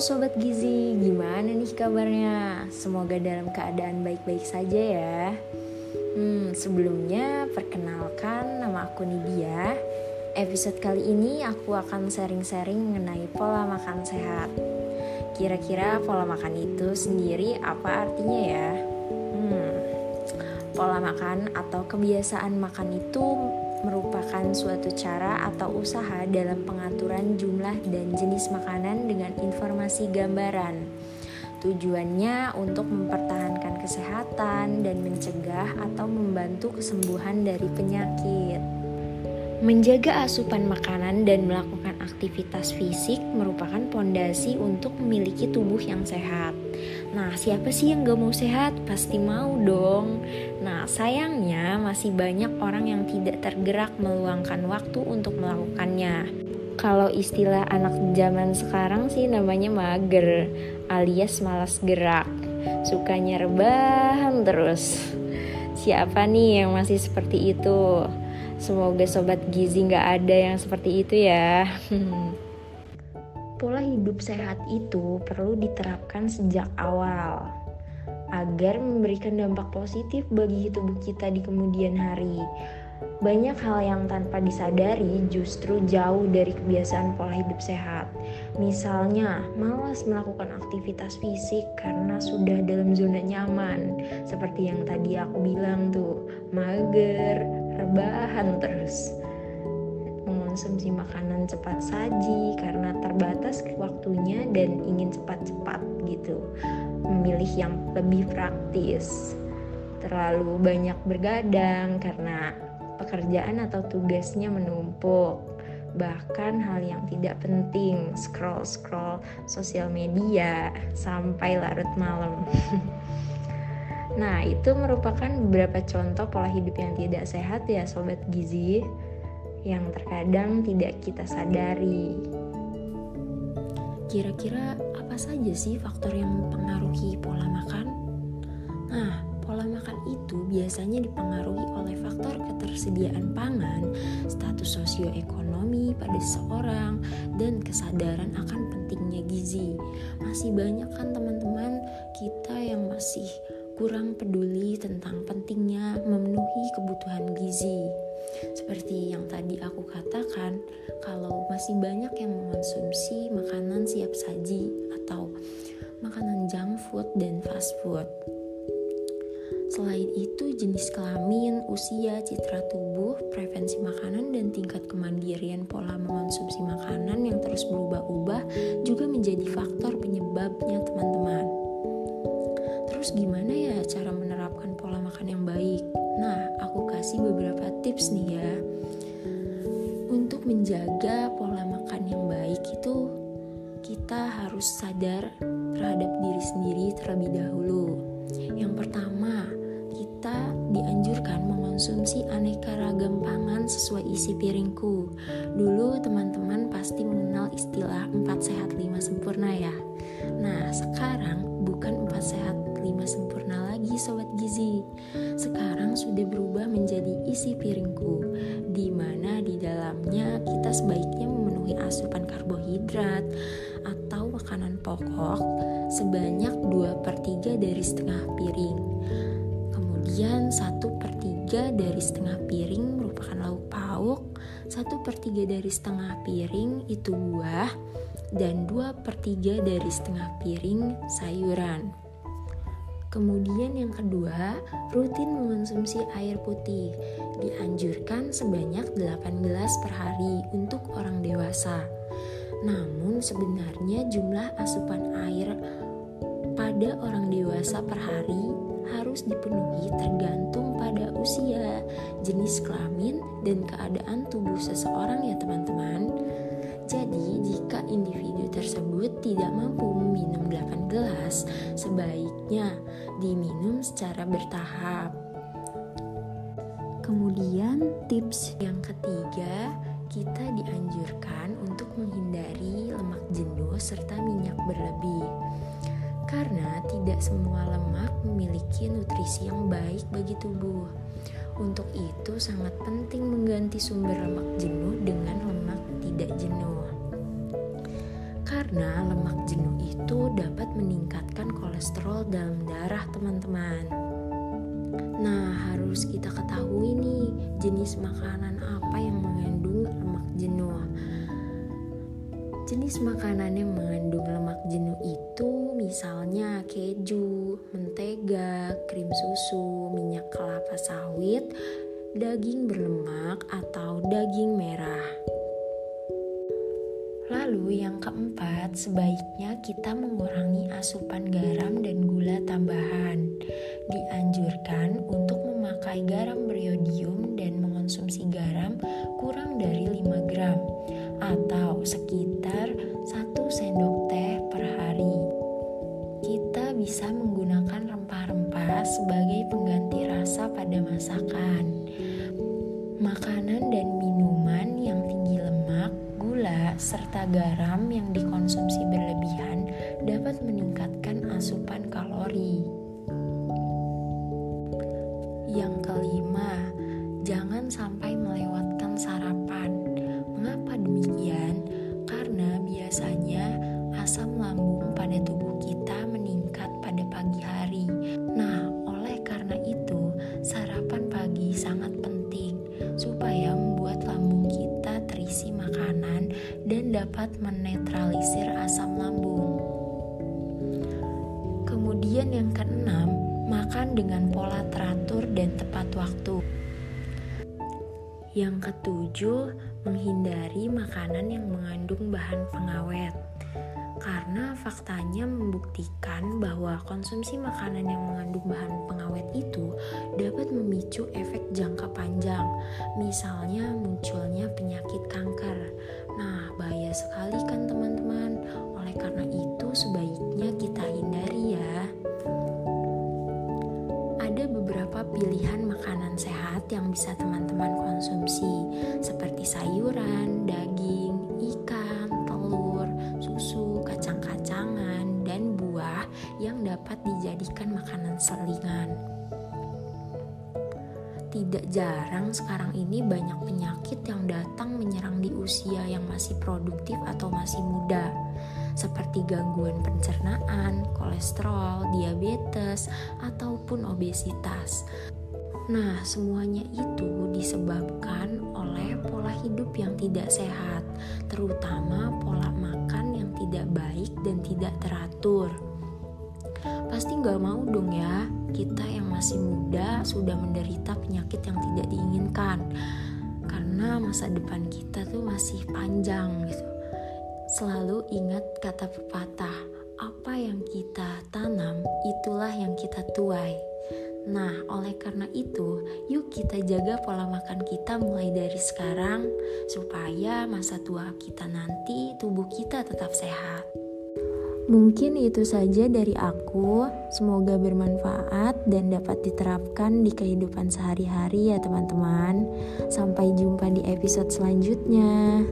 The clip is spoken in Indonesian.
Sobat Gizi, gimana nih kabarnya? Semoga dalam keadaan baik-baik saja ya Hmm, sebelumnya perkenalkan nama aku Nidia Episode kali ini aku akan sharing-sharing mengenai pola makan sehat Kira-kira pola makan itu sendiri apa artinya ya? Hmm, pola makan atau kebiasaan makan itu merupakan suatu cara atau usaha dalam pengaturan jumlah dan jenis makanan dengan informasi gambaran. Tujuannya untuk mempertahankan kesehatan dan mencegah atau membantu kesembuhan dari penyakit. Menjaga asupan makanan dan melakukan aktivitas fisik merupakan pondasi untuk memiliki tubuh yang sehat. Nah, siapa sih yang gak mau sehat? Pasti mau dong. Nah, sayangnya masih banyak orang yang tidak tergerak meluangkan waktu untuk melakukannya. Kalau istilah anak zaman sekarang sih namanya mager, alias malas gerak. Sukanya rebahan terus. Siapa nih yang masih seperti itu? Semoga sobat gizi nggak ada yang seperti itu ya. Pola hidup sehat itu perlu diterapkan sejak awal agar memberikan dampak positif bagi tubuh kita di kemudian hari. Banyak hal yang tanpa disadari justru jauh dari kebiasaan pola hidup sehat. Misalnya, malas melakukan aktivitas fisik karena sudah dalam zona nyaman. Seperti yang tadi aku bilang tuh, mager, rebahan terus. Mengonsumsi makanan cepat saji karena terbatas waktunya dan ingin cepat-cepat gitu. Memilih yang lebih praktis. Terlalu banyak bergadang karena pekerjaan atau tugasnya menumpuk. Bahkan hal yang tidak penting, scroll-scroll sosial media sampai larut malam. nah, itu merupakan beberapa contoh pola hidup yang tidak sehat ya sobat gizi yang terkadang tidak kita sadari. Kira-kira apa saja sih faktor yang mempengaruhi pola makan? Nah, pola makan itu biasanya dipengaruhi oleh faktor ketersediaan pangan, status sosioekonomi pada seseorang, dan kesadaran akan pentingnya gizi. Masih banyak kan teman-teman kita yang masih kurang peduli tentang pentingnya memenuhi kebutuhan gizi. Seperti yang tadi aku katakan, kalau masih banyak yang mengonsumsi makanan siap saji atau makanan junk food dan fast food. Selain itu, jenis kelamin, usia, citra tubuh, preferensi makanan, dan tingkat kemandirian pola mengonsumsi makanan yang terus berubah-ubah juga menjadi faktor penyebabnya teman-teman. Terus gimana ya cara menerapkan pola makan yang baik? Nah, aku kasih beberapa tips nih ya. Untuk menjaga pola makan yang baik itu kita harus sadar terhadap diri sendiri terlebih dahulu. Yang pertama, kita dianjurkan mengonsumsi aneka ragam pangan sesuai isi piringku. Dulu teman-teman pasti mengenal istilah 4 sehat 5 sempurna ya. Nah, sekarang bukan 4 sehat 5 sempurna lagi sobat gizi. Sekarang sudah berubah menjadi isi piringku, di mana di dalamnya kita sebaiknya memenuhi asupan karbohidrat atau makanan pokok sebanyak 2 per 3 dari setengah piring Kemudian satu per tiga dari setengah piring merupakan lauk pauk, satu per tiga dari setengah piring itu buah, dan dua per tiga dari setengah piring sayuran. Kemudian yang kedua, rutin mengonsumsi air putih. Dianjurkan sebanyak 8 gelas per hari untuk orang dewasa. Namun sebenarnya jumlah asupan air pada orang dewasa per hari harus dipenuhi tergantung pada usia, jenis kelamin, dan keadaan tubuh seseorang ya teman-teman. Jadi, jika individu tersebut tidak mampu 8 gelas, sebaiknya diminum secara bertahap. Kemudian, tips yang ketiga, kita dianjurkan untuk menghindari lemak jenuh serta minyak berlebih karena tidak semua lemak memiliki nutrisi yang baik bagi tubuh. Untuk itu, sangat penting mengganti sumber lemak jenuh dengan lemak tidak jenuh. Karena lemak jenuh itu dapat meningkatkan kolesterol dalam darah teman-teman. Nah, harus kita ketahui nih jenis makanan apa yang mengandung lemak jenuh. Jenis makanan yang mengandung lemak jenuh itu misalnya keju, mentega, krim susu, minyak kelapa sawit, daging berlemak atau daging merah. Lalu yang keempat, sebaiknya kita mengurangi asupan garam dan gula tambahan. Dianjurkan untuk memakai garam beriodium dan mengonsumsi garam kurang dari 5 gram atau sekitar 1 sendok teh per hari. Kita bisa menggunakan rempah-rempah sebagai pengganti rasa pada masakan. Makanan dan minuman yang serta garam yang dikonsumsi berlebihan dapat meningkatkan asupan kalori. Yang kelima, jangan sampai melewatkan sarapan. Mengapa demikian? Karena biasanya asam lambung pada tubuh kita meningkat pada pagi hari. Nah, oleh karena itu, sarapan pagi sangat dapat menetralisir asam lambung. Kemudian yang keenam, makan dengan pola teratur dan tepat waktu. Yang ketujuh, menghindari makanan yang mengandung bahan pengawet. Karena faktanya membuktikan bahwa konsumsi makanan yang mengandung bahan pengawet itu dapat memicu efek jangka panjang, misalnya munculnya pilihan makanan sehat yang bisa teman-teman konsumsi, seperti sayuran, daging, ikan, telur, susu, kacang-kacangan, dan buah yang dapat dijadikan makanan selingan. Tidak jarang sekarang ini banyak penyakit yang datang menyerang di usia yang masih produktif atau masih muda, seperti gangguan pencernaan, kolesterol, diabetes, ataupun obesitas. Nah, semuanya itu disebabkan oleh pola hidup yang tidak sehat, terutama pola makan yang tidak baik dan tidak teratur. Pasti nggak mau dong ya, kita yang masih muda sudah menderita penyakit yang tidak diinginkan, karena masa depan kita tuh masih panjang gitu. Selalu ingat kata pepatah, apa yang kita tanam itulah yang kita tuai. Nah, oleh karena itu, yuk kita jaga pola makan kita mulai dari sekarang supaya masa tua kita nanti tubuh kita tetap sehat. Mungkin itu saja dari aku. Semoga bermanfaat dan dapat diterapkan di kehidupan sehari-hari ya, teman-teman. Sampai jumpa di episode selanjutnya.